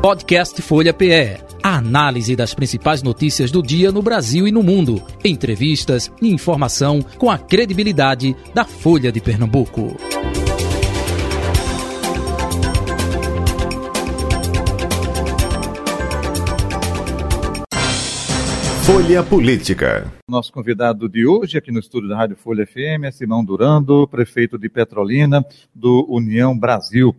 Podcast Folha PE. A análise das principais notícias do dia no Brasil e no mundo. Entrevistas e informação com a credibilidade da Folha de Pernambuco. Folha Política. Nosso convidado de hoje, aqui no estúdio da Rádio Folha FM, é Simão Durando, prefeito de Petrolina, do União Brasil.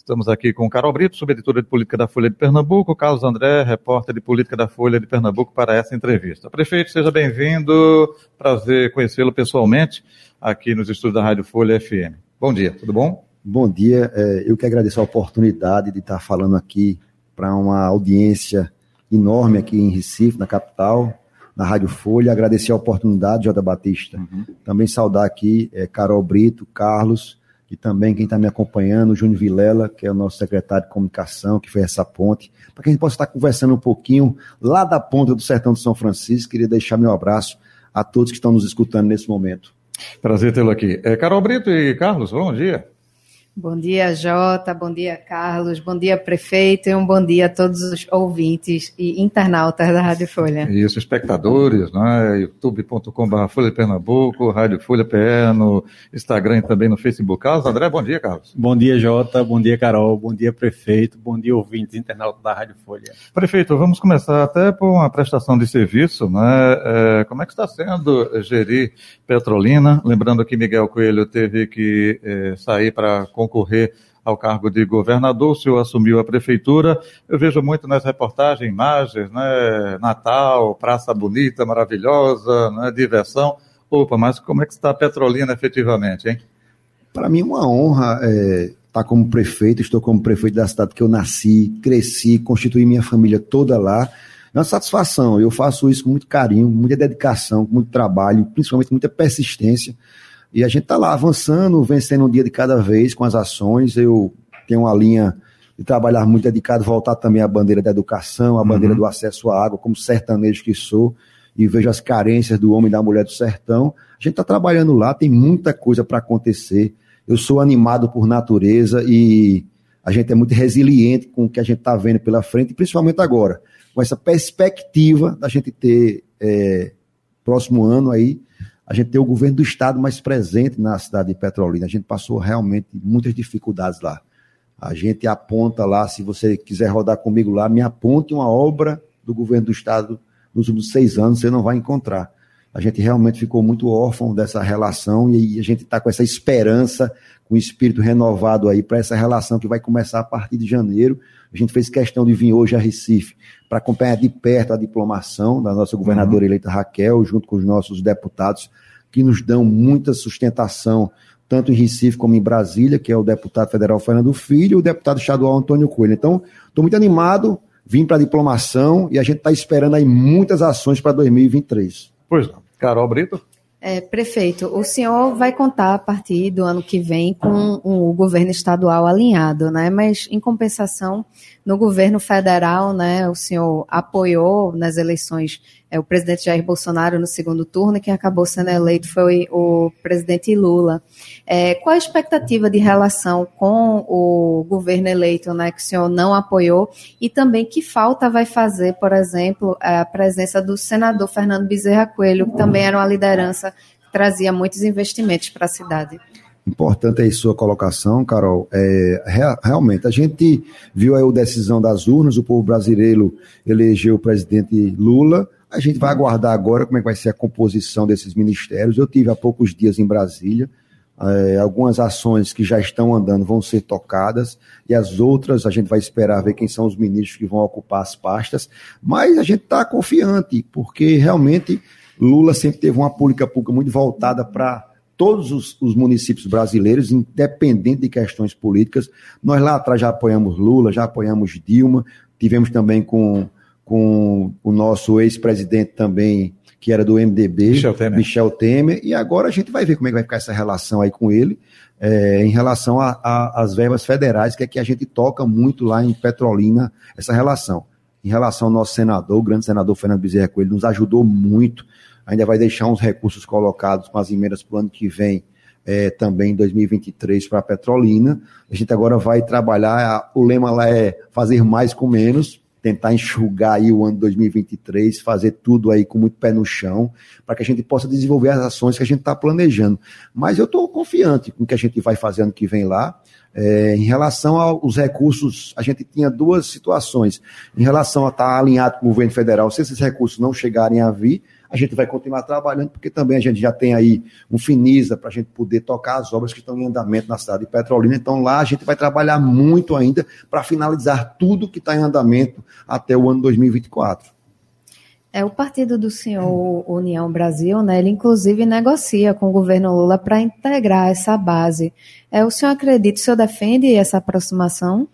Estamos aqui com Carol Brito, subeditora de política da Folha de Pernambuco, Carlos André, repórter de política da Folha de Pernambuco, para essa entrevista. Prefeito, seja bem-vindo. Prazer conhecê-lo pessoalmente aqui nos estúdios da Rádio Folha FM. Bom dia, tudo bom? Bom dia. É, eu que agradeço a oportunidade de estar falando aqui para uma audiência enorme aqui em Recife, na capital, na Rádio Folha. Agradecer a oportunidade, Jota Batista. Uhum. Também saudar aqui é, Carol Brito, Carlos e também quem está me acompanhando, o Júnior Vilela, que é o nosso secretário de comunicação, que fez essa ponte, para que a gente possa estar conversando um pouquinho lá da ponta do sertão de São Francisco. Queria deixar meu abraço a todos que estão nos escutando nesse momento. Prazer tê-lo aqui. É, Carol Brito e Carlos, bom dia. Bom dia, Jota. Bom dia, Carlos. Bom dia, prefeito. E um bom dia a todos os ouvintes e internautas da Rádio Folha. Isso, espectadores, né? youtube.com.br Folha de Pernambuco, Rádio Folha PE, no Instagram e também no Facebook. Carlos André, bom dia, Carlos. Bom dia, Jota. Bom dia, Carol. Bom dia, prefeito. Bom dia, ouvintes internautas da Rádio Folha. Prefeito, vamos começar até por uma prestação de serviço, né? É, como é que está sendo gerir Petrolina? Lembrando que Miguel Coelho teve que é, sair para concorrer ao cargo de governador, o senhor assumiu a prefeitura. Eu vejo muito nas reportagens imagens, né? Natal, praça bonita, maravilhosa, né? diversão. Opa, mas como é que está a Petrolina efetivamente, hein? Para mim, uma honra é, estar como prefeito. Estou como prefeito da cidade que eu nasci, cresci, constituí minha família toda lá. É uma satisfação. Eu faço isso com muito carinho, muita dedicação, muito trabalho, principalmente muita persistência. E a gente está lá avançando, vencendo um dia de cada vez com as ações. Eu tenho uma linha de trabalhar muito dedicado, voltar também à bandeira da educação, à bandeira uhum. do acesso à água, como sertanejo que sou, e vejo as carências do homem e da mulher do sertão. A gente está trabalhando lá, tem muita coisa para acontecer. Eu sou animado por natureza e a gente é muito resiliente com o que a gente está vendo pela frente, principalmente agora, com essa perspectiva da gente ter é, próximo ano aí a gente tem o governo do estado mais presente na cidade de Petrolina. A gente passou realmente muitas dificuldades lá. A gente aponta lá, se você quiser rodar comigo lá, me aponte uma obra do governo do estado nos últimos seis anos, você não vai encontrar. A gente realmente ficou muito órfão dessa relação e a gente está com essa esperança, com o espírito renovado aí para essa relação que vai começar a partir de janeiro. A gente fez questão de vir hoje a Recife para acompanhar de perto a diplomação da nossa governadora uhum. eleita Raquel, junto com os nossos deputados, que nos dão muita sustentação, tanto em Recife como em Brasília, que é o deputado federal Fernando Filho e o deputado estadual Antônio Coelho. Então, estou muito animado, vim para a diplomação e a gente está esperando aí muitas ações para 2023. Pois não. Carol Brito? É, prefeito, o senhor vai contar a partir do ano que vem com o governo estadual alinhado, né? Mas, em compensação, no governo federal, né, o senhor apoiou nas eleições é, o presidente Jair Bolsonaro no segundo turno e quem acabou sendo eleito foi o presidente Lula. É, qual a expectativa de relação com o governo eleito, né, que o senhor não apoiou? E também que falta vai fazer, por exemplo, a presença do senador Fernando Bezerra Coelho, que também era uma liderança trazia muitos investimentos para a cidade. Importante aí sua colocação, Carol. É, realmente, a gente viu aí a decisão das urnas, o povo brasileiro elegeu o presidente Lula. A gente vai aguardar agora como é que vai ser a composição desses ministérios. Eu tive há poucos dias em Brasília. É, algumas ações que já estão andando vão ser tocadas e as outras a gente vai esperar ver quem são os ministros que vão ocupar as pastas. Mas a gente está confiante, porque realmente Lula sempre teve uma política pública muito voltada para todos os, os, municípios brasileiros, independente de questões políticas. Nós lá atrás já apoiamos Lula, já apoiamos Dilma, tivemos também com, com o nosso ex-presidente também, que era do MDB, Michel Temer. Michel Temer, e agora a gente vai ver como é que vai ficar essa relação aí com ele, é, em relação às verbas federais, que é que a gente toca muito lá em Petrolina, essa relação. Em relação ao nosso senador, o grande senador Fernando Bezerra Coelho, nos ajudou muito ainda vai deixar uns recursos colocados com as emendas para o ano que vem, é, também em 2023 para a Petrolina. A gente agora vai trabalhar, o lema lá é fazer mais com menos, tentar enxugar aí o ano 2023, fazer tudo aí com muito pé no chão, para que a gente possa desenvolver as ações que a gente está planejando. Mas eu estou confiante com o que a gente vai fazer ano que vem lá. É, em relação aos recursos, a gente tinha duas situações. Em relação a estar tá alinhado com o governo federal, se esses recursos não chegarem a vir, a gente vai continuar trabalhando, porque também a gente já tem aí um Finisa para a gente poder tocar as obras que estão em andamento na cidade de Petrolina. Então lá a gente vai trabalhar muito ainda para finalizar tudo que está em andamento até o ano 2024. É o partido do senhor União Brasil, né? Ele inclusive negocia com o governo Lula para integrar essa base. É, o senhor acredita, o senhor defende essa aproximação?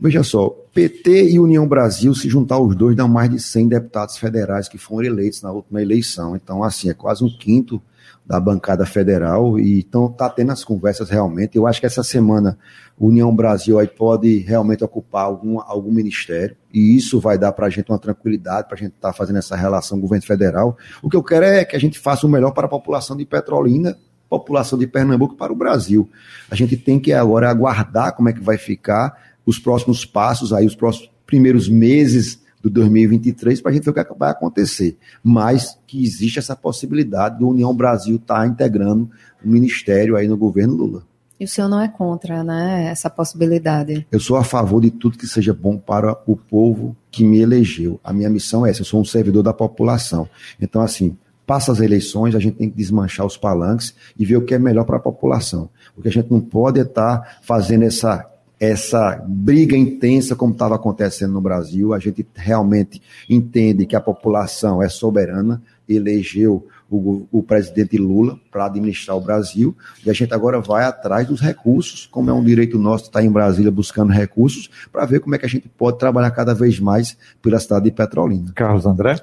Veja só, PT e União Brasil, se juntar os dois, dão mais de 100 deputados federais que foram eleitos na última eleição. Então, assim, é quase um quinto da bancada federal e então está tendo as conversas realmente. Eu acho que essa semana União Brasil aí pode realmente ocupar algum, algum ministério e isso vai dar para a gente uma tranquilidade para a gente estar tá fazendo essa relação com o governo federal. O que eu quero é que a gente faça o melhor para a população de Petrolina, população de Pernambuco para o Brasil. A gente tem que agora aguardar como é que vai ficar os próximos passos, aí os próximos primeiros meses do 2023 para a gente ver o que, é que vai acontecer. Mas que existe essa possibilidade do União Brasil estar tá integrando o ministério aí no governo Lula. E o senhor não é contra, né, essa possibilidade? Eu sou a favor de tudo que seja bom para o povo que me elegeu. A minha missão é essa, eu sou um servidor da população. Então, assim, passa as eleições, a gente tem que desmanchar os palanques e ver o que é melhor para a população. Porque a gente não pode estar tá fazendo essa essa briga intensa como estava acontecendo no Brasil. A gente realmente entende que a população é soberana, elegeu o, o presidente Lula para administrar o Brasil e a gente agora vai atrás dos recursos, como é um direito nosso estar em Brasília buscando recursos, para ver como é que a gente pode trabalhar cada vez mais pela cidade de Petrolina. Carlos André?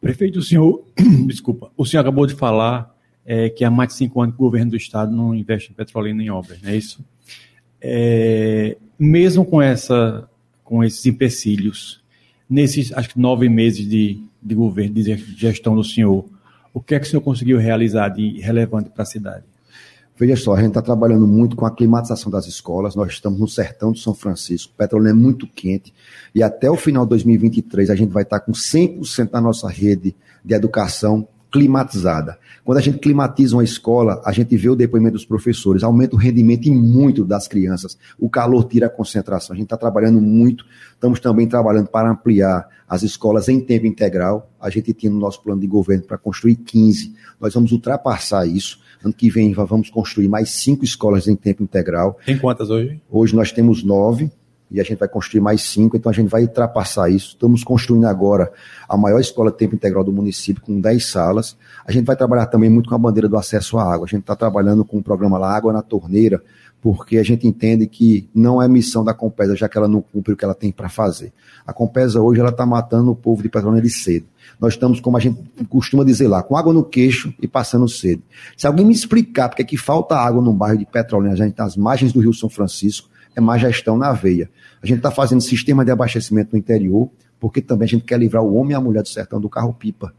Prefeito, o senhor, desculpa, o senhor acabou de falar é, que há mais de cinco anos que o governo do estado não investe em Petrolina em obras, não é isso? É, mesmo com, essa, com esses empecilhos, nesses acho que nove meses de, de governo, de gestão do senhor, o que é que o senhor conseguiu realizar de relevante para a cidade? Veja só, a gente está trabalhando muito com a climatização das escolas. Nós estamos no sertão de São Francisco, o petróleo é muito quente. E até o final de 2023, a gente vai estar com 100% da nossa rede de educação climatizada. Quando a gente climatiza uma escola, a gente vê o depoimento dos professores, aumenta o rendimento e muito das crianças. O calor tira a concentração. A gente está trabalhando muito, estamos também trabalhando para ampliar as escolas em tempo integral. A gente tinha no nosso plano de governo para construir 15. Nós vamos ultrapassar isso. Ano que vem vamos construir mais cinco escolas em tempo integral. Tem quantas hoje? Hoje nós temos nove e a gente vai construir mais cinco, então a gente vai ultrapassar isso. Estamos construindo agora a maior escola de tempo integral do município, com 10 salas. A gente vai trabalhar também muito com a bandeira do acesso à água. A gente está trabalhando com o programa lá Água na Torneira, porque a gente entende que não é missão da Compesa, já que ela não cumpre o que ela tem para fazer. A Compesa hoje ela está matando o povo de Petrolina de sede. Nós estamos, como a gente costuma dizer lá, com água no queixo e passando sede. Se alguém me explicar porque é que falta água no bairro de Petrolina, gente nas margens do Rio São Francisco, é má gestão na veia. A gente está fazendo sistema de abastecimento no interior, porque também a gente quer livrar o homem e a mulher do sertão do carro-pipa.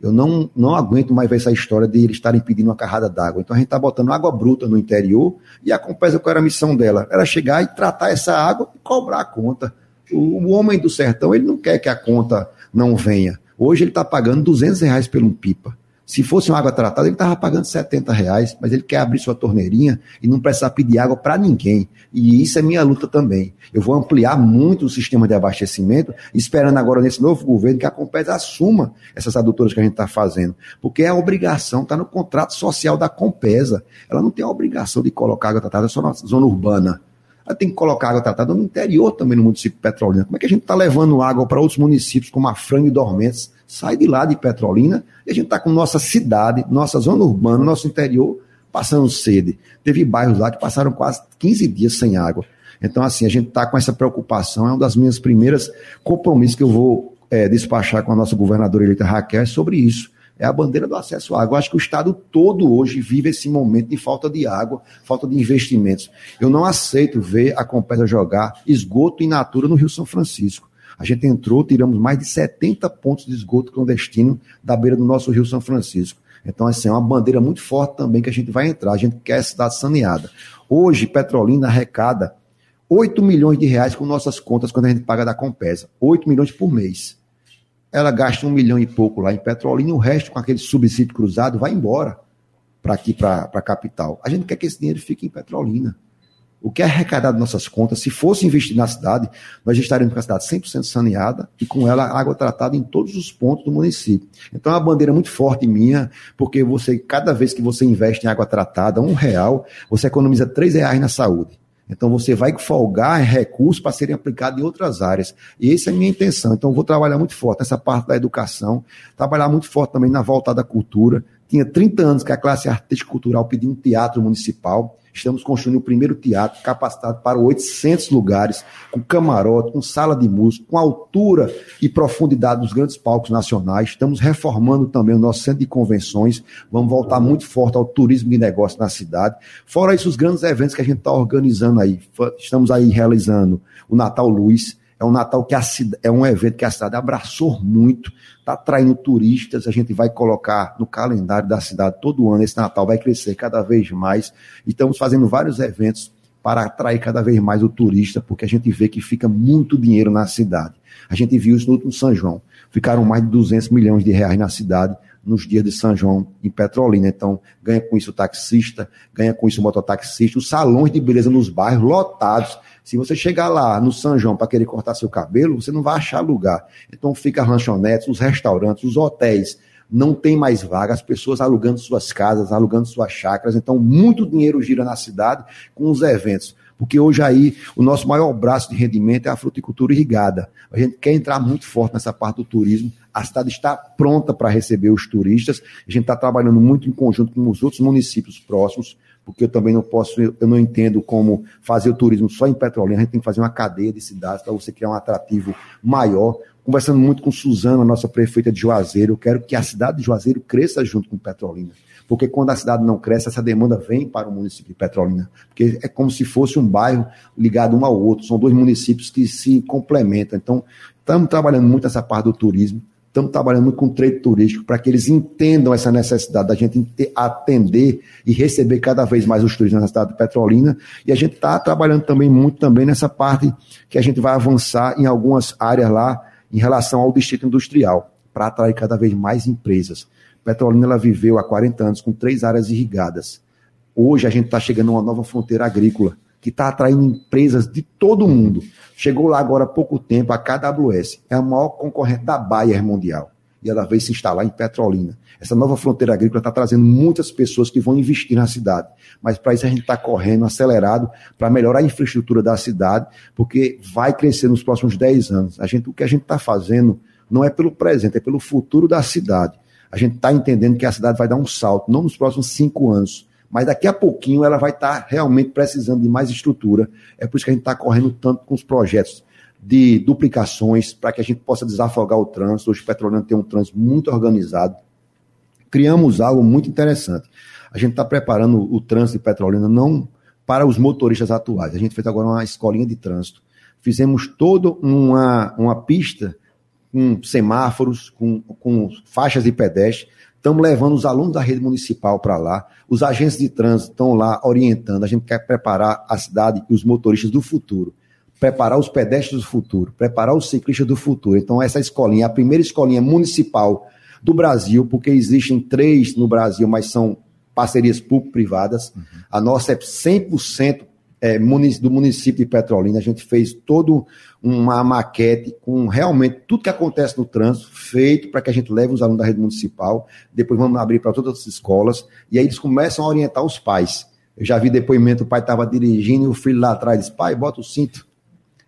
Eu não, não aguento mais ver essa história de eles estarem pedindo uma carrada d'água. Então a gente está botando água bruta no interior e a Compesa, qual era a missão dela? Era chegar e tratar essa água e cobrar a conta. O, o homem do sertão, ele não quer que a conta não venha. Hoje ele está pagando 200 reais pelo pipa. Se fosse uma água tratada, ele estava pagando 70 reais, mas ele quer abrir sua torneirinha e não precisar pedir água para ninguém. E isso é minha luta também. Eu vou ampliar muito o sistema de abastecimento, esperando agora nesse novo governo que a Compesa assuma essas adutoras que a gente está fazendo. Porque é a obrigação, está no contrato social da Compesa. Ela não tem a obrigação de colocar água tratada só na zona urbana. Tem que colocar água tratada no interior também, no município de Petrolina. Como é que a gente está levando água para outros municípios, como a Frango e Dormentes? Sai de lá de Petrolina e a gente está com nossa cidade, nossa zona urbana, nosso interior, passando sede. Teve bairros lá que passaram quase 15 dias sem água. Então, assim, a gente está com essa preocupação. É uma das minhas primeiras compromissos que eu vou é, despachar com a nossa governadora eleita Raquel sobre isso é a bandeira do acesso à água. Acho que o Estado todo hoje vive esse momento de falta de água, falta de investimentos. Eu não aceito ver a Compesa jogar esgoto in natura no Rio São Francisco. A gente entrou, tiramos mais de 70 pontos de esgoto clandestino da beira do nosso Rio São Francisco. Então, assim, é uma bandeira muito forte também que a gente vai entrar. A gente quer cidade saneada. Hoje, Petrolina arrecada 8 milhões de reais com nossas contas quando a gente paga da Compesa. 8 milhões por mês. Ela gasta um milhão e pouco lá em Petrolina e o resto, com aquele subsídio cruzado, vai embora para aqui, para a capital. A gente quer que esse dinheiro fique em Petrolina. O que é arrecadado nossas contas, se fosse investir na cidade, nós estaríamos com a cidade 100% saneada e com ela água tratada em todos os pontos do município. Então é uma bandeira muito forte minha, porque você, cada vez que você investe em água tratada, um real, você economiza três reais na saúde. Então você vai folgar recursos para serem aplicados em outras áreas. E essa é a minha intenção. Então eu vou trabalhar muito forte nessa parte da educação, trabalhar muito forte também na volta da cultura. Tinha 30 anos que a classe artística cultural pediu um teatro municipal. Estamos construindo o primeiro teatro capacitado para 800 lugares, com camarote, com sala de música, com altura e profundidade dos grandes palcos nacionais. Estamos reformando também o nosso centro de convenções. Vamos voltar muito forte ao turismo de negócio na cidade. Fora isso, os grandes eventos que a gente está organizando aí. Estamos aí realizando o Natal Luz. É um Natal que a, é um evento que a cidade abraçou muito. Está atraindo turistas, a gente vai colocar no calendário da cidade todo ano, esse Natal vai crescer cada vez mais. E estamos fazendo vários eventos para atrair cada vez mais o turista, porque a gente vê que fica muito dinheiro na cidade. A gente viu isso no último São João. Ficaram mais de 200 milhões de reais na cidade nos dias de São João em Petrolina. Então, ganha com isso o taxista, ganha com isso o mototaxista, os salões de beleza nos bairros lotados. Se você chegar lá no São João para querer cortar seu cabelo, você não vai achar lugar. Então fica lanchonetes, os restaurantes, os hotéis. Não tem mais vaga, as pessoas alugando suas casas, alugando suas chácaras. Então, muito dinheiro gira na cidade com os eventos porque hoje aí o nosso maior braço de rendimento é a fruticultura irrigada. A gente quer entrar muito forte nessa parte do turismo. A cidade está pronta para receber os turistas. A gente está trabalhando muito em conjunto com os outros municípios próximos porque eu também não posso, eu não entendo como fazer o turismo só em Petrolina, a gente tem que fazer uma cadeia de cidades para você criar um atrativo maior. Conversando muito com Suzana, nossa prefeita de Juazeiro, eu quero que a cidade de Juazeiro cresça junto com Petrolina. Porque quando a cidade não cresce, essa demanda vem para o município de Petrolina. Porque é como se fosse um bairro ligado um ao outro. São dois municípios que se complementam. Então, estamos trabalhando muito nessa parte do turismo. Estamos trabalhando muito com o trade turístico para que eles entendam essa necessidade da gente atender e receber cada vez mais os turistas na cidade de Petrolina. E a gente está trabalhando também muito também nessa parte que a gente vai avançar em algumas áreas lá em relação ao distrito industrial, para atrair cada vez mais empresas. Petrolina ela viveu há 40 anos com três áreas irrigadas. Hoje a gente está chegando a uma nova fronteira agrícola que está atraindo empresas de todo mundo. Chegou lá agora há pouco tempo a KWS, é a maior concorrente da Bayer Mundial. E ela veio se instalar em Petrolina. Essa nova fronteira agrícola está trazendo muitas pessoas que vão investir na cidade. Mas para isso a gente está correndo acelerado para melhorar a infraestrutura da cidade, porque vai crescer nos próximos 10 anos. A gente, o que a gente está fazendo não é pelo presente, é pelo futuro da cidade. A gente está entendendo que a cidade vai dar um salto, não nos próximos cinco anos, mas daqui a pouquinho ela vai estar tá realmente precisando de mais estrutura. É por isso que a gente está correndo tanto com os projetos de duplicações, para que a gente possa desafogar o trânsito. Hoje o Petrolina tem um trânsito muito organizado. Criamos algo muito interessante. A gente está preparando o trânsito de Petrolina não para os motoristas atuais. A gente fez agora uma escolinha de trânsito. Fizemos toda uma, uma pista com semáforos, com, com faixas de pedestre, Estamos levando os alunos da rede municipal para lá, os agentes de trânsito estão lá orientando. A gente quer preparar a cidade e os motoristas do futuro, preparar os pedestres do futuro, preparar os ciclistas do futuro. Então, essa escolinha é a primeira escolinha municipal do Brasil, porque existem três no Brasil, mas são parcerias público-privadas. Uhum. A nossa é 100% é, do município de Petrolina. A gente fez todo uma maquete com realmente tudo que acontece no trânsito, feito para que a gente leve os alunos da rede municipal, depois vamos abrir para todas as escolas, e aí eles começam a orientar os pais. Eu já vi depoimento, o pai estava dirigindo e o filho lá atrás disse, pai, bota o cinto.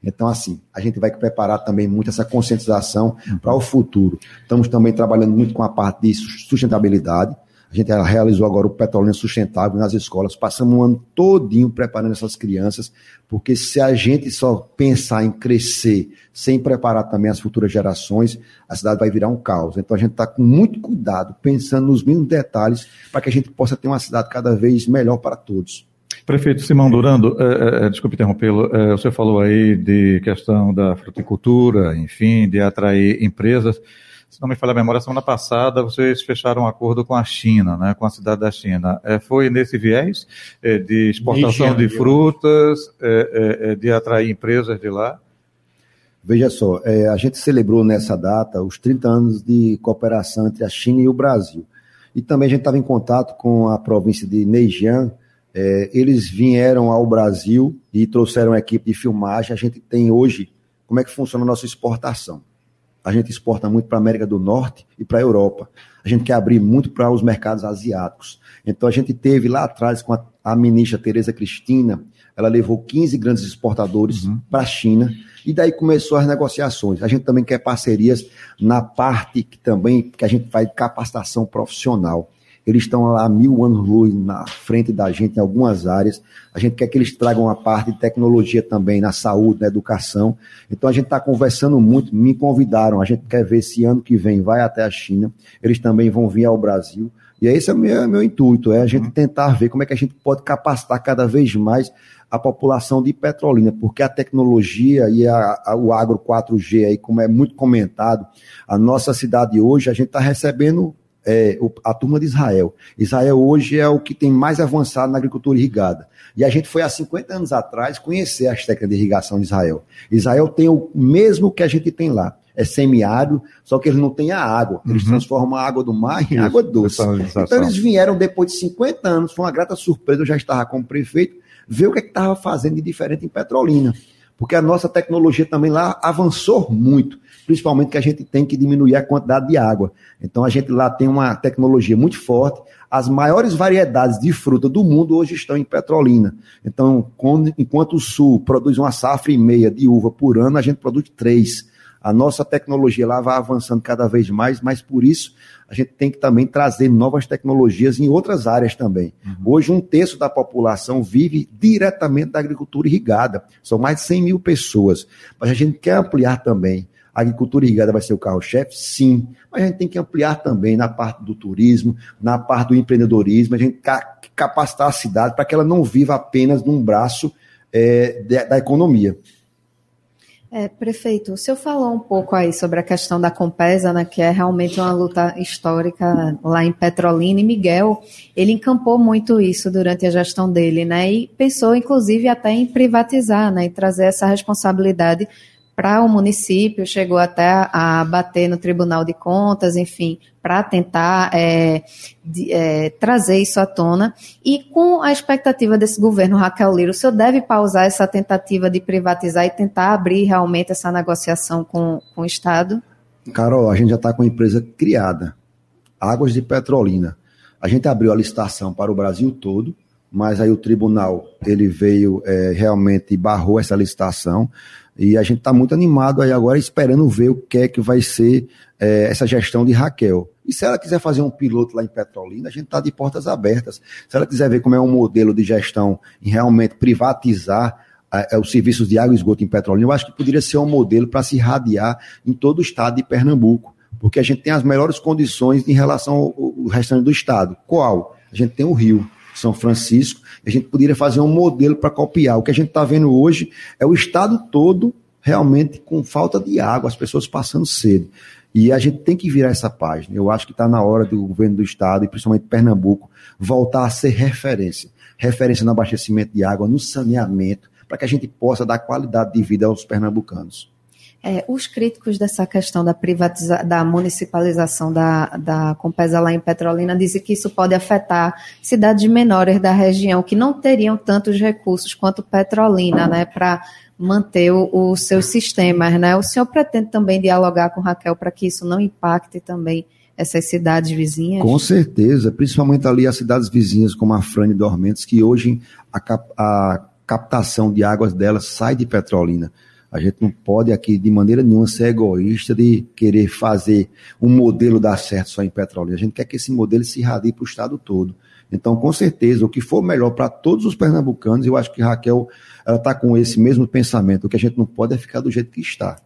Então, assim, a gente vai preparar também muito essa conscientização para o futuro. Estamos também trabalhando muito com a parte de sustentabilidade, a gente realizou agora o Petrolina Sustentável nas escolas. Passamos um ano todinho preparando essas crianças, porque se a gente só pensar em crescer sem preparar também as futuras gerações, a cidade vai virar um caos. Então a gente está com muito cuidado, pensando nos mínimos detalhes, para que a gente possa ter uma cidade cada vez melhor para todos. Prefeito Simão Durando, é, é, desculpe interrompê-lo, é, você falou aí de questão da fruticultura, enfim, de atrair empresas. se não me falha a memória, semana passada vocês fecharam um acordo com a China, né, com a cidade da China. Foi nesse viés de exportação de frutas, de atrair empresas de lá? Veja só, a gente celebrou nessa data os 30 anos de cooperação entre a China e o Brasil. E também a gente estava em contato com a província de Neijiang, é, eles vieram ao Brasil e trouxeram uma equipe de filmagem. A gente tem hoje como é que funciona a nossa exportação. A gente exporta muito para a América do Norte e para a Europa. A gente quer abrir muito para os mercados asiáticos. Então a gente teve lá atrás com a, a ministra Tereza Cristina, ela levou 15 grandes exportadores uhum. para a China e daí começou as negociações. A gente também quer parcerias na parte que também que a gente faz capacitação profissional. Eles estão lá mil anos luz na frente da gente em algumas áreas. A gente quer que eles tragam a parte de tecnologia também na saúde, na educação. Então a gente está conversando muito. Me convidaram. A gente quer ver se ano que vem vai até a China. Eles também vão vir ao Brasil. E esse é o meu, meu intuito, é a gente tentar ver como é que a gente pode capacitar cada vez mais a população de Petrolina, porque a tecnologia e a, a, o agro 4G aí, como é muito comentado, a nossa cidade hoje, a gente está recebendo é, a turma de Israel. Israel hoje é o que tem mais avançado na agricultura irrigada. E a gente foi há 50 anos atrás conhecer as técnicas de irrigação de Israel. Israel tem o mesmo que a gente tem lá. É semiárido, só que eles não têm a água. Eles uhum. transformam a água do mar em Isso, água doce. Então eles vieram depois de 50 anos, foi uma grata surpresa, eu já estava como prefeito, ver o que é estava fazendo de diferente em Petrolina. Porque a nossa tecnologia também lá avançou muito principalmente que a gente tem que diminuir a quantidade de água. Então a gente lá tem uma tecnologia muito forte. As maiores variedades de fruta do mundo hoje estão em Petrolina. Então, enquanto o Sul produz uma safra e meia de uva por ano, a gente produz três. A nossa tecnologia lá vai avançando cada vez mais, mas por isso a gente tem que também trazer novas tecnologias em outras áreas também. Uhum. Hoje, um terço da população vive diretamente da agricultura irrigada. São mais de 100 mil pessoas. Mas a gente quer ampliar também. A agricultura irrigada vai ser o carro-chefe? Sim. Mas a gente tem que ampliar também na parte do turismo, na parte do empreendedorismo, a gente capacitar a cidade para que ela não viva apenas num braço é, da economia. É, prefeito, o senhor falou um pouco aí sobre a questão da Compesa, né, que é realmente uma luta histórica lá em Petrolina, e Miguel, ele encampou muito isso durante a gestão dele, né, e pensou, inclusive, até em privatizar, né, e trazer essa responsabilidade para o município, chegou até a bater no Tribunal de Contas, enfim, para tentar é, de, é, trazer isso à tona. E com a expectativa desse governo, Raquel Lira, o senhor deve pausar essa tentativa de privatizar e tentar abrir realmente essa negociação com, com o Estado? Carol, a gente já está com a empresa criada, Águas de Petrolina. A gente abriu a licitação para o Brasil todo, mas aí o tribunal ele veio é, realmente barrou essa licitação. E a gente está muito animado aí agora, esperando ver o que é que vai ser é, essa gestão de Raquel. E se ela quiser fazer um piloto lá em Petrolina, a gente está de portas abertas. Se ela quiser ver como é um modelo de gestão em realmente privatizar é, é, os serviços de água e esgoto em Petrolina, eu acho que poderia ser um modelo para se irradiar em todo o estado de Pernambuco. Porque a gente tem as melhores condições em relação ao, ao restante do estado. Qual? A gente tem o Rio. São Francisco, a gente poderia fazer um modelo para copiar. O que a gente está vendo hoje é o estado todo realmente com falta de água, as pessoas passando sede. E a gente tem que virar essa página. Eu acho que está na hora do governo do estado, e principalmente Pernambuco, voltar a ser referência. Referência no abastecimento de água, no saneamento, para que a gente possa dar qualidade de vida aos pernambucanos. É, os críticos dessa questão da privatiza da municipalização da, da Compesa lá em Petrolina dizem que isso pode afetar cidades menores da região que não teriam tantos recursos quanto Petrolina, né, para manter os seus sistemas, né? O senhor pretende também dialogar com Raquel para que isso não impacte também essas cidades vizinhas? Com certeza, principalmente ali as cidades vizinhas como a Frane Dormentes, que hoje a, cap a captação de águas delas sai de Petrolina. A gente não pode aqui, de maneira nenhuma, ser egoísta de querer fazer um modelo dar certo só em Petrolina. A gente quer que esse modelo se irradie para o estado todo. Então, com certeza, o que for melhor para todos os pernambucanos, eu acho que Raquel está com esse mesmo pensamento. O que a gente não pode é ficar do jeito que está.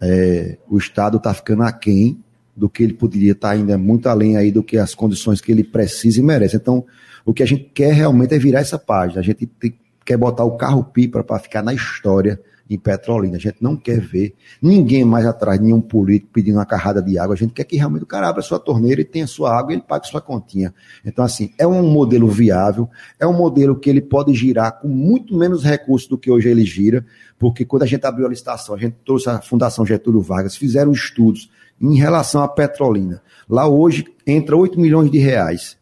É, o Estado está ficando aquém do que ele poderia estar tá ainda muito além aí do que as condições que ele precisa e merece. Então, o que a gente quer realmente é virar essa página. A gente tem quer botar o carro-pipa para ficar na história em Petrolina. A gente não quer ver ninguém mais atrás nenhum político pedindo uma carrada de água. A gente quer que realmente o cara abra sua torneira e tenha sua água e ele pague sua continha. Então, assim, é um modelo viável, é um modelo que ele pode girar com muito menos recursos do que hoje ele gira, porque quando a gente abriu a licitação, a gente trouxe a Fundação Getúlio Vargas, fizeram estudos em relação à Petrolina. Lá hoje entra 8 milhões de reais.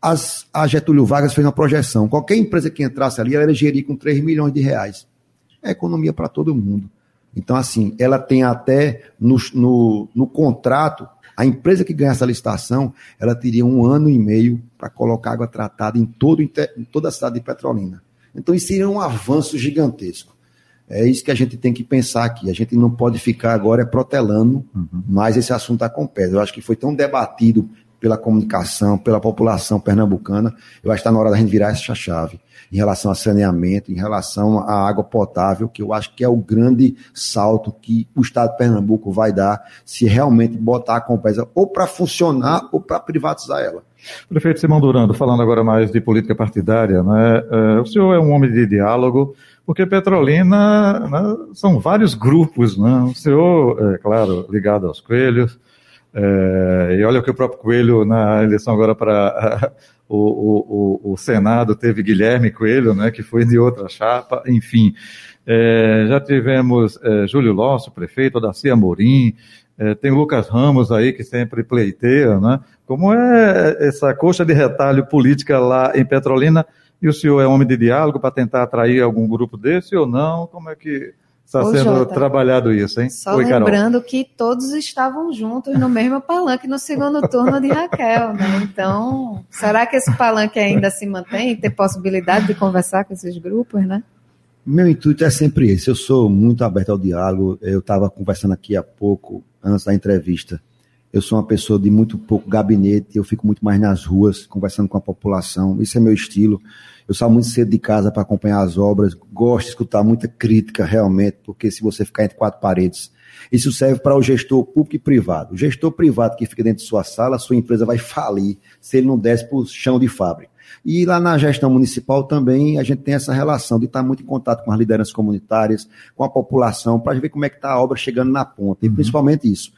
As, a Getúlio Vargas fez uma projeção. Qualquer empresa que entrasse ali, ela ia gerir com 3 milhões de reais é economia para todo mundo. Então, assim, ela tem até no, no, no, contrato, a empresa que ganha essa licitação, ela teria um ano e meio para colocar água tratada em, todo, em toda a cidade de Petrolina. Então, isso seria um avanço gigantesco. É isso que a gente tem que pensar aqui. A gente não pode ficar agora protelando uhum. mais esse assunto a Compesa. Eu acho que foi tão debatido pela comunicação, pela população pernambucana, eu acho que está na hora da gente virar essa chave em relação a saneamento, em relação à água potável, que eu acho que é o grande salto que o Estado de Pernambuco vai dar se realmente botar a Compesa ou para funcionar ou para privatizar ela. Prefeito Simão Durando, falando agora mais de política partidária, né? É, o senhor é um homem de diálogo, porque Petrolina né, são vários grupos, né? O senhor, é claro, ligado aos coelhos, é, e olha que o próprio Coelho, na eleição agora para o, o, o, Senado, teve Guilherme Coelho, né, que foi de outra chapa, enfim. É, já tivemos é, Júlio Losso, prefeito, Dacia Amorim, é, tem o Lucas Ramos aí, que sempre pleiteia, né? Como é essa coxa de retalho política lá em Petrolina? E o senhor é homem de diálogo para tentar atrair algum grupo desse ou não? Como é que Está sendo Jota, trabalhado isso, hein? Só Oi, lembrando Carol. que todos estavam juntos no mesmo palanque no segundo turno de Raquel, né? Então, será que esse palanque ainda se mantém? Tem possibilidade de conversar com esses grupos, né? Meu intuito é sempre esse. Eu sou muito aberto ao diálogo. Eu estava conversando aqui há pouco, antes da entrevista. Eu sou uma pessoa de muito pouco gabinete. Eu fico muito mais nas ruas, conversando com a população. Isso é meu estilo. Eu saio muito cedo de casa para acompanhar as obras, gosto de escutar muita crítica realmente, porque se você ficar entre quatro paredes, isso serve para o gestor público e privado. O gestor privado que fica dentro de sua sala, sua empresa vai falir se ele não desce para o chão de fábrica. E lá na gestão municipal também a gente tem essa relação de estar muito em contato com as lideranças comunitárias, com a população, para ver como é que está a obra chegando na ponta. E uhum. principalmente isso.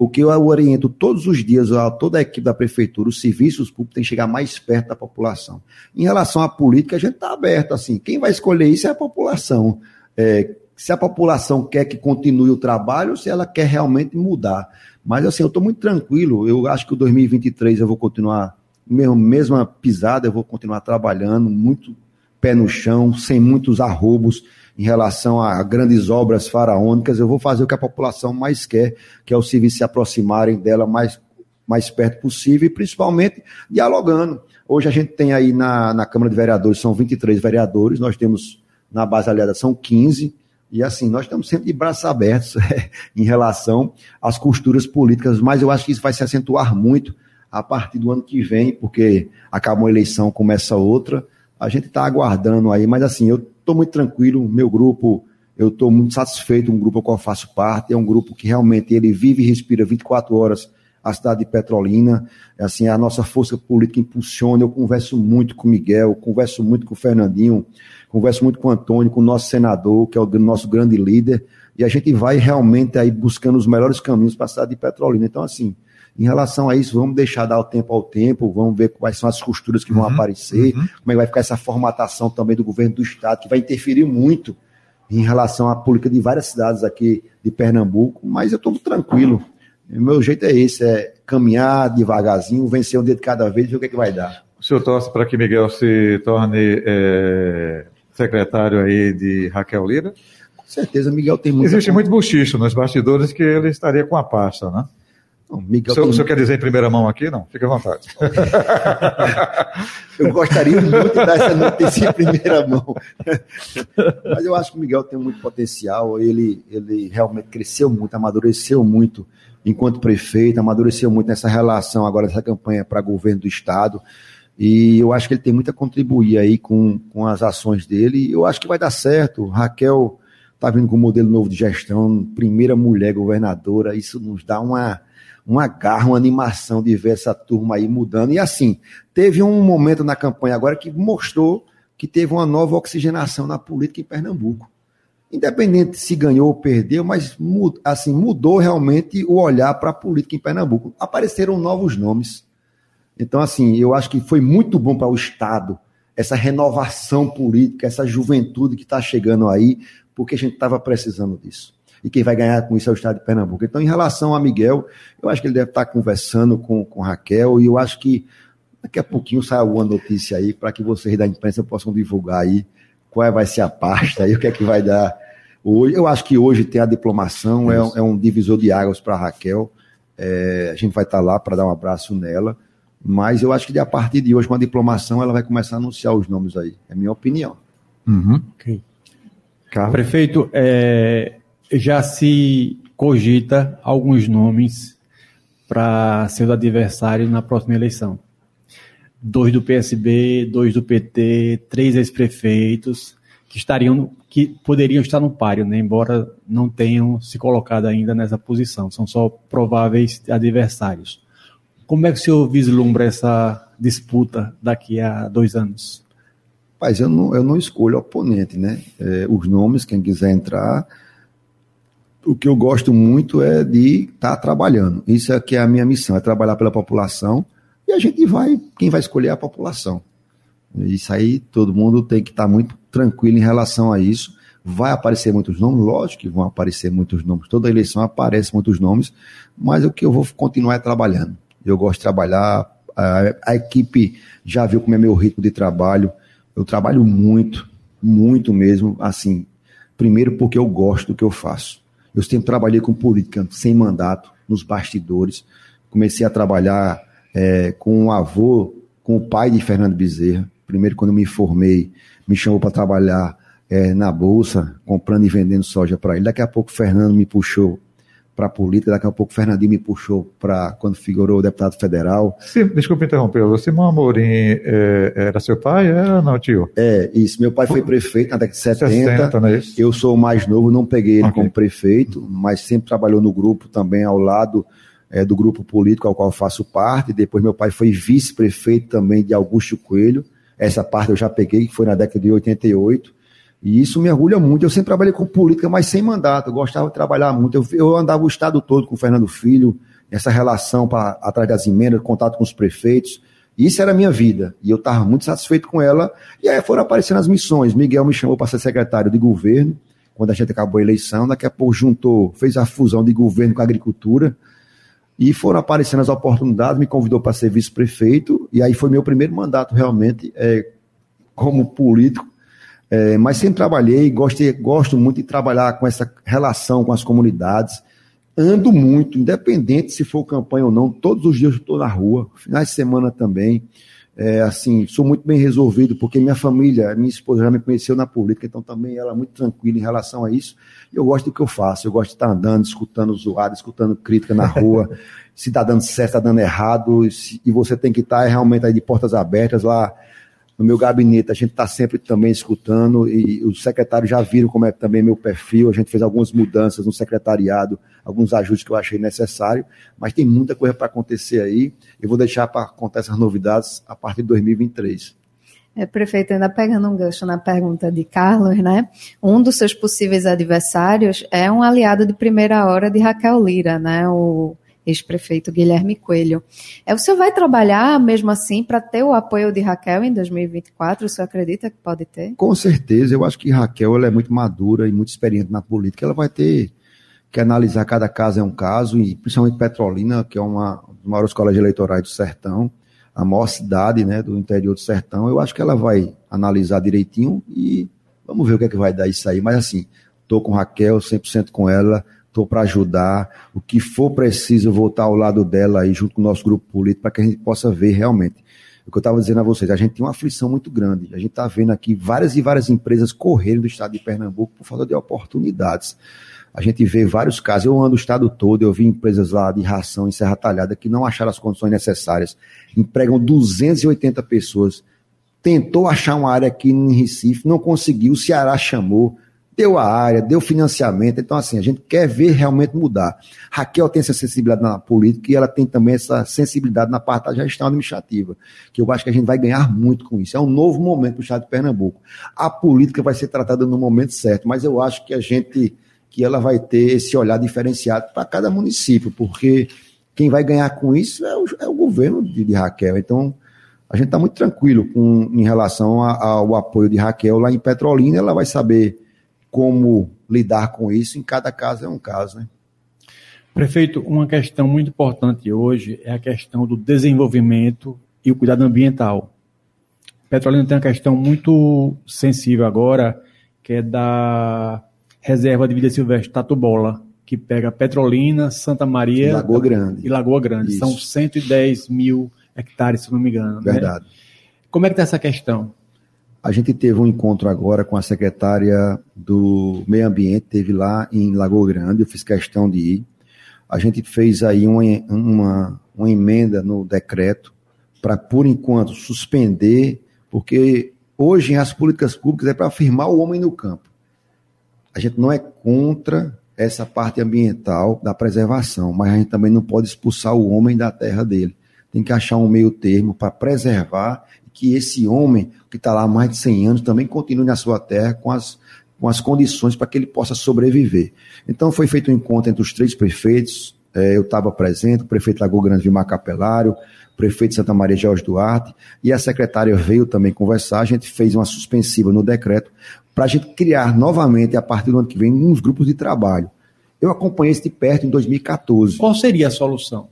O que eu oriento todos os dias a toda a equipe da prefeitura, os serviços públicos têm que chegar mais perto da população. Em relação à política, a gente está aberto assim. Quem vai escolher isso é a população. É, se a população quer que continue o trabalho ou se ela quer realmente mudar. Mas assim, eu estou muito tranquilo. Eu acho que o 2023 eu vou continuar, mesmo, mesma pisada, eu vou continuar trabalhando, muito pé no chão, sem muitos arrobos em relação a grandes obras faraônicas, eu vou fazer o que a população mais quer, que é os civis se aproximarem dela mais, mais perto possível e principalmente dialogando. Hoje a gente tem aí na, na Câmara de Vereadores, são 23 vereadores, nós temos na base aliada são 15, e assim, nós estamos sempre de braços abertos é, em relação às costuras políticas, mas eu acho que isso vai se acentuar muito a partir do ano que vem, porque acabou a eleição, começa outra. A gente está aguardando aí, mas assim, eu estou muito tranquilo, meu grupo, eu estou muito satisfeito, um grupo ao qual faço parte, é um grupo que realmente ele vive e respira 24 horas a cidade de Petrolina, é assim, a nossa força política impulsiona, eu converso muito com o Miguel, converso muito com o Fernandinho, converso muito com o Antônio, com o nosso senador, que é o nosso grande líder, e a gente vai realmente aí buscando os melhores caminhos para a cidade de Petrolina. Então, assim, em relação a isso, vamos deixar dar o tempo ao tempo, vamos ver quais são as costuras que vão uhum, aparecer, uhum. como é que vai ficar essa formatação também do governo do Estado, que vai interferir muito em relação à política de várias cidades aqui de Pernambuco, mas eu estou tranquilo. O meu jeito é esse, é caminhar devagarzinho, vencer um dia de cada vez e ver o que, é que vai dar. O senhor torce para que Miguel se torne é, secretário aí de Raquel Lira? Com certeza, Miguel tem muito. Existe muito bochicho nos bastidores que ele estaria com a pasta, né? Não, Miguel o senhor, o senhor quer dizer em primeira mão aqui? Não, fique à vontade. eu gostaria muito de dar essa notícia em primeira mão. Mas eu acho que o Miguel tem muito potencial, ele, ele realmente cresceu muito, amadureceu muito enquanto prefeito, amadureceu muito nessa relação agora dessa campanha para governo do Estado. E eu acho que ele tem muito a contribuir aí com, com as ações dele. Eu acho que vai dar certo. Raquel está vindo com um modelo novo de gestão, primeira mulher governadora. Isso nos dá uma uma garra, uma animação de ver essa turma aí mudando. E assim, teve um momento na campanha agora que mostrou que teve uma nova oxigenação na política em Pernambuco. Independente se ganhou ou perdeu, mas assim, mudou realmente o olhar para a política em Pernambuco. Apareceram novos nomes. Então, assim, eu acho que foi muito bom para o Estado essa renovação política, essa juventude que está chegando aí, porque a gente estava precisando disso. E quem vai ganhar com isso é o Estado de Pernambuco. Então, em relação a Miguel, eu acho que ele deve estar conversando com, com Raquel, e eu acho que daqui a pouquinho sai alguma notícia aí para que vocês da imprensa possam divulgar aí qual vai ser a pasta e o que é que vai dar. Hoje, eu acho que hoje tem a diplomação, é, é um divisor de águas para Raquel. É, a gente vai estar tá lá para dar um abraço nela. Mas eu acho que a partir de hoje, com a diplomação, ela vai começar a anunciar os nomes aí. É a minha opinião. Uhum. Okay. Prefeito, é, já se cogita alguns nomes para seus adversários na próxima eleição. Dois do PSB, dois do PT, três ex-prefeitos que estariam, que poderiam estar no páreo, né? embora não tenham se colocado ainda nessa posição. São só prováveis adversários. Como é que o senhor vislumbra essa disputa daqui a dois anos? Mas eu não, eu não escolho oponente, né? É, os nomes, quem quiser entrar. O que eu gosto muito é de estar tá trabalhando. Isso é que é a minha missão, é trabalhar pela população. E a gente vai, quem vai escolher é a população. Isso aí todo mundo tem que estar tá muito tranquilo em relação a isso. Vai aparecer muitos nomes, lógico que vão aparecer muitos nomes. Toda eleição aparece muitos nomes, mas o que eu vou continuar é trabalhando eu gosto de trabalhar. A, a, equipe já viu como é meu ritmo de trabalho. Eu trabalho muito, muito mesmo. Assim, primeiro porque eu gosto do que eu faço. Eu sempre trabalhei com política sem mandato, nos bastidores. Comecei a trabalhar é, com o avô, com o pai de Fernando Bezerra. Primeiro, quando me formei, me chamou para trabalhar é, na bolsa, comprando e vendendo soja para ele. Daqui a pouco, Fernando me puxou para a política. Daqui a pouco o Fernandinho me puxou para quando figurou deputado federal. Sim, desculpa interromper, o Simão Amorim é, era seu pai? É, não, tio? É, isso. Meu pai foi prefeito na década de 70. 60 não é? Eu sou o mais novo, não peguei ele okay. como prefeito, mas sempre trabalhou no grupo também ao lado é, do grupo político ao qual faço parte. Depois meu pai foi vice-prefeito também de Augusto Coelho. Essa parte eu já peguei, que foi na década de 88. E isso me orgulha muito. Eu sempre trabalhei com política, mas sem mandato. Eu gostava de trabalhar muito. Eu, eu andava o estado todo com o Fernando Filho, essa relação para atrás das emendas, contato com os prefeitos. Isso era a minha vida. E eu estava muito satisfeito com ela. E aí foram aparecendo as missões. Miguel me chamou para ser secretário de governo, quando a gente acabou a eleição. Daqui a pouco juntou, fez a fusão de governo com a agricultura. E foram aparecendo as oportunidades, me convidou para ser vice-prefeito. E aí foi meu primeiro mandato realmente é, como político é, mas sempre trabalhei, gosto, gosto muito de trabalhar com essa relação com as comunidades. Ando muito, independente se for campanha ou não, todos os dias eu estou na rua, finais de semana também. É, assim, sou muito bem resolvido, porque minha família, minha esposa já me conheceu na política, então também ela é muito tranquila em relação a isso. E eu gosto do que eu faço, eu gosto de estar andando, escutando zoada, escutando crítica na rua, se está dando certo, está dando errado, e você tem que estar realmente aí de portas abertas lá no meu gabinete, a gente está sempre também escutando e os secretários já viram como é também meu perfil. A gente fez algumas mudanças no secretariado, alguns ajustes que eu achei necessário, mas tem muita coisa para acontecer aí. Eu vou deixar para contar essas novidades a partir de 2023. É, prefeito, ainda pegando um gancho na pergunta de Carlos, né? Um dos seus possíveis adversários é um aliado de primeira hora de Raquel Lira, né? O ex-prefeito Guilherme Coelho. É, o senhor vai trabalhar mesmo assim para ter o apoio de Raquel em 2024? O senhor acredita que pode ter? Com certeza, eu acho que Raquel ela é muito madura e muito experiente na política. Ela vai ter que analisar cada caso é um caso, e principalmente Petrolina, que é uma das maiores colégios eleitorais do Sertão, a maior cidade né, do interior do Sertão. Eu acho que ela vai analisar direitinho e vamos ver o que é que vai dar isso aí. Mas assim, estou com Raquel, 100% com ela estou para ajudar. O que for preciso, vou estar ao lado dela aí, junto com o nosso grupo político, para que a gente possa ver realmente. O que eu estava dizendo a vocês, a gente tem uma aflição muito grande. A gente está vendo aqui várias e várias empresas correrem do estado de Pernambuco por falta de oportunidades. A gente vê vários casos, eu ando o estado todo, eu vi empresas lá de ração em Serra Talhada que não acharam as condições necessárias, empregam 280 pessoas, tentou achar uma área aqui em Recife, não conseguiu, o Ceará chamou, deu a área, deu financiamento. Então, assim, a gente quer ver realmente mudar. Raquel tem essa sensibilidade na política e ela tem também essa sensibilidade na parte da gestão administrativa, que eu acho que a gente vai ganhar muito com isso. É um novo momento para o Estado de Pernambuco. A política vai ser tratada no momento certo, mas eu acho que a gente, que ela vai ter esse olhar diferenciado para cada município, porque quem vai ganhar com isso é o, é o governo de, de Raquel. Então, a gente está muito tranquilo com, em relação ao apoio de Raquel lá em Petrolina. Ela vai saber como lidar com isso. Em cada caso é um caso, né? Prefeito, uma questão muito importante hoje é a questão do desenvolvimento e o cuidado ambiental. Petrolina tem uma questão muito sensível agora, que é da reserva de vida silvestre Tatubola, que pega Petrolina, Santa Maria e Lagoa Grande. E Lagoa Grande. Isso. São 110 mil hectares, se não me engano. Né? Verdade. Né? Como é que está essa questão? A gente teve um encontro agora com a secretária do Meio Ambiente, teve lá em Lagoa Grande, eu fiz questão de ir. A gente fez aí uma, uma, uma emenda no decreto para, por enquanto, suspender, porque hoje as políticas públicas é para afirmar o homem no campo. A gente não é contra essa parte ambiental da preservação, mas a gente também não pode expulsar o homem da terra dele. Tem que achar um meio termo para preservar que esse homem que está lá há mais de 100 anos também continue na sua terra com as, com as condições para que ele possa sobreviver. Então foi feito um encontro entre os três prefeitos, é, eu estava presente, o prefeito Lagoa Grande Vilmar Capelário, o prefeito Santa Maria Jorge Duarte, e a secretária veio também conversar, a gente fez uma suspensiva no decreto, para a gente criar novamente, a partir do ano que vem, uns grupos de trabalho. Eu acompanhei isso de perto em 2014. Qual seria a solução?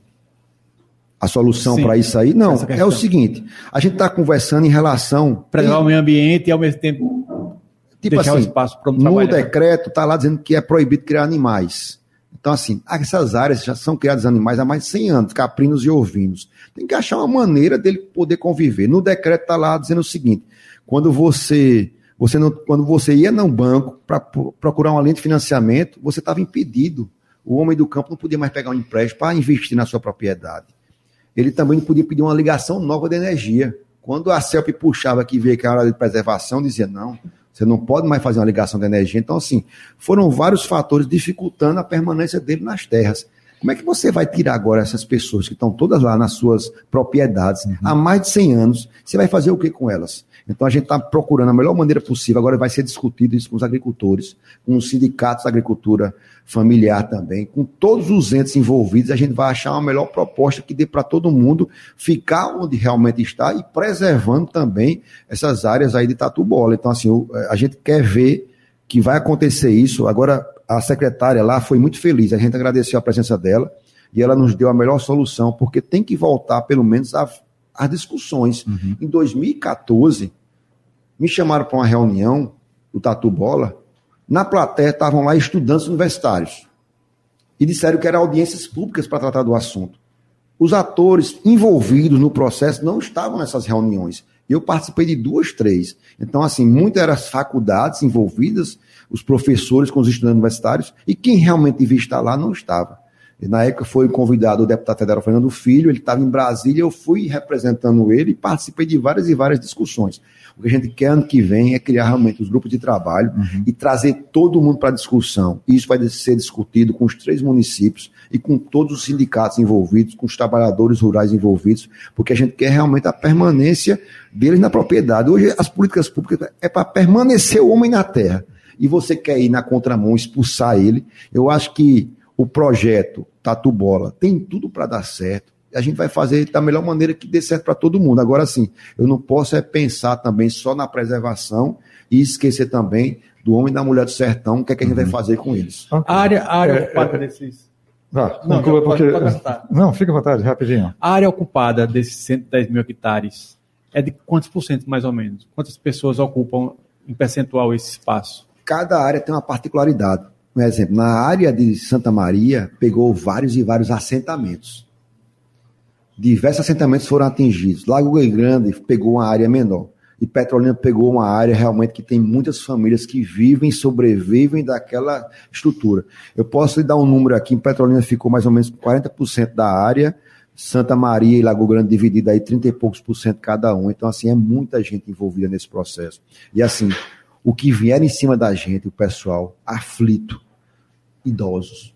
A solução para isso aí? Não, é o seguinte: a gente está conversando em relação. Preservar o meio ambiente e ao mesmo tempo tipo deixar assim, o espaço para No decreto está lá dizendo que é proibido criar animais. Então, assim, essas áreas já são criados animais há mais de 100 anos, caprinos e ovinos. Tem que achar uma maneira dele poder conviver. No decreto está lá dizendo o seguinte: quando você, você não, quando você ia no banco para procurar uma linha de financiamento, você estava impedido. O homem do campo não podia mais pegar um empréstimo para investir na sua propriedade ele também podia pedir uma ligação nova de energia. Quando a CELP puxava que veio que era hora de preservação, dizia, não, você não pode mais fazer uma ligação de energia. Então, assim, foram vários fatores dificultando a permanência dele nas terras. Como é que você vai tirar agora essas pessoas que estão todas lá nas suas propriedades uhum. há mais de 100 anos? Você vai fazer o que com elas? Então a gente está procurando a melhor maneira possível. Agora vai ser discutido isso com os agricultores, com os sindicatos da agricultura familiar também, com todos os entes envolvidos. A gente vai achar uma melhor proposta que dê para todo mundo ficar onde realmente está e preservando também essas áreas aí de tatu bola. Então, assim, a gente quer ver que vai acontecer isso. Agora, a secretária lá foi muito feliz. A gente agradeceu a presença dela e ela nos deu a melhor solução, porque tem que voltar, pelo menos, às discussões. Uhum. Em 2014, me chamaram para uma reunião do Tatu Bola. Na plateia estavam lá estudantes universitários. E disseram que eram audiências públicas para tratar do assunto. Os atores envolvidos no processo não estavam nessas reuniões. Eu participei de duas, três. Então, assim, muitas eram as faculdades envolvidas, os professores com os estudantes universitários, e quem realmente devia estar lá não estava. Na época foi convidado o deputado federal Fernando Filho, ele estava em Brasília, eu fui representando ele e participei de várias e várias discussões. O que a gente quer ano que vem é criar realmente os grupos de trabalho uhum. e trazer todo mundo para a discussão. Isso vai ser discutido com os três municípios e com todos os sindicatos envolvidos, com os trabalhadores rurais envolvidos, porque a gente quer realmente a permanência deles na propriedade. Hoje as políticas públicas é para permanecer o homem na terra. E você quer ir na contramão, expulsar ele. Eu acho que o projeto Tatu Bola tem tudo para dar certo a gente vai fazer da melhor maneira que dê certo para todo mundo. Agora, sim, eu não posso é pensar também só na preservação e esquecer também do homem e da mulher do sertão, o que é que a gente uhum. vai fazer com eles. A área, a área é, ocupada é, desses. Vá, não, conclua, porque... não, fica à vontade, rapidinho. A área ocupada desses 110 mil hectares é de quantos por cento, mais ou menos? Quantas pessoas ocupam em percentual esse espaço? Cada área tem uma particularidade. Um exemplo, na área de Santa Maria, pegou vários e vários assentamentos diversos assentamentos foram atingidos. Lago Grande pegou uma área menor. E Petrolina pegou uma área realmente que tem muitas famílias que vivem, sobrevivem daquela estrutura. Eu posso lhe dar um número aqui, em Petrolina ficou mais ou menos 40% da área, Santa Maria e Lago Grande dividido aí 30 e poucos por cento cada um. Então, assim, é muita gente envolvida nesse processo. E assim, o que vieram em cima da gente, o pessoal aflito, idosos,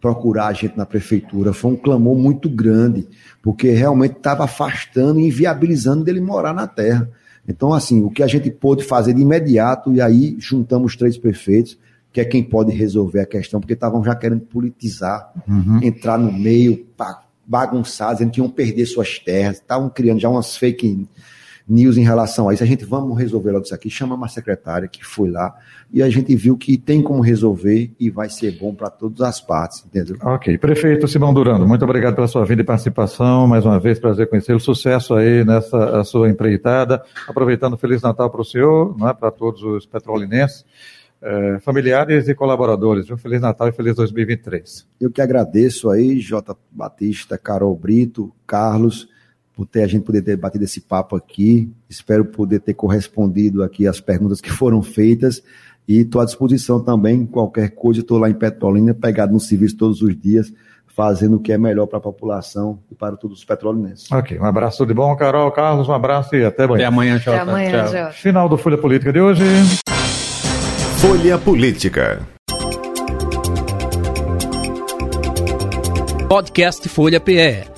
procurar a gente na prefeitura, foi um clamor muito grande, porque realmente estava afastando e inviabilizando dele morar na terra. Então, assim, o que a gente pôde fazer de imediato, e aí juntamos três prefeitos, que é quem pode resolver a questão, porque estavam já querendo politizar, uhum. entrar no meio, bagunçar, dizendo que iam perder suas terras, estavam criando já umas fake news em relação a isso. A gente vamos resolver logo isso aqui. Chama uma secretária que foi lá e a gente viu que tem como resolver e vai ser bom para todas as partes, entendeu? Ok. Prefeito Simão Durando, muito obrigado pela sua vinda e participação. Mais uma vez, prazer conhecê-lo. Sucesso aí nessa sua empreitada. Aproveitando, Feliz Natal para o senhor, não é? para todos os petrolinenses. É, familiares e colaboradores. Um Feliz Natal e Feliz 2023. Eu que agradeço aí, Jota Batista, Carol Brito, Carlos, por ter a gente poder ter batido esse papo aqui. Espero poder ter correspondido aqui às perguntas que foram feitas. E estou à disposição também, qualquer coisa, estou lá em Petrolina, pegado no serviço todos os dias, fazendo o que é melhor para a população e para todos os petrolinenses. Ok, um abraço tudo de bom, Carol, Carlos, um abraço e até amanhã. Até amanhã, tchau. Até amanhã, tchau. Final do Folha Política de hoje. Folha Política. Podcast Folha PE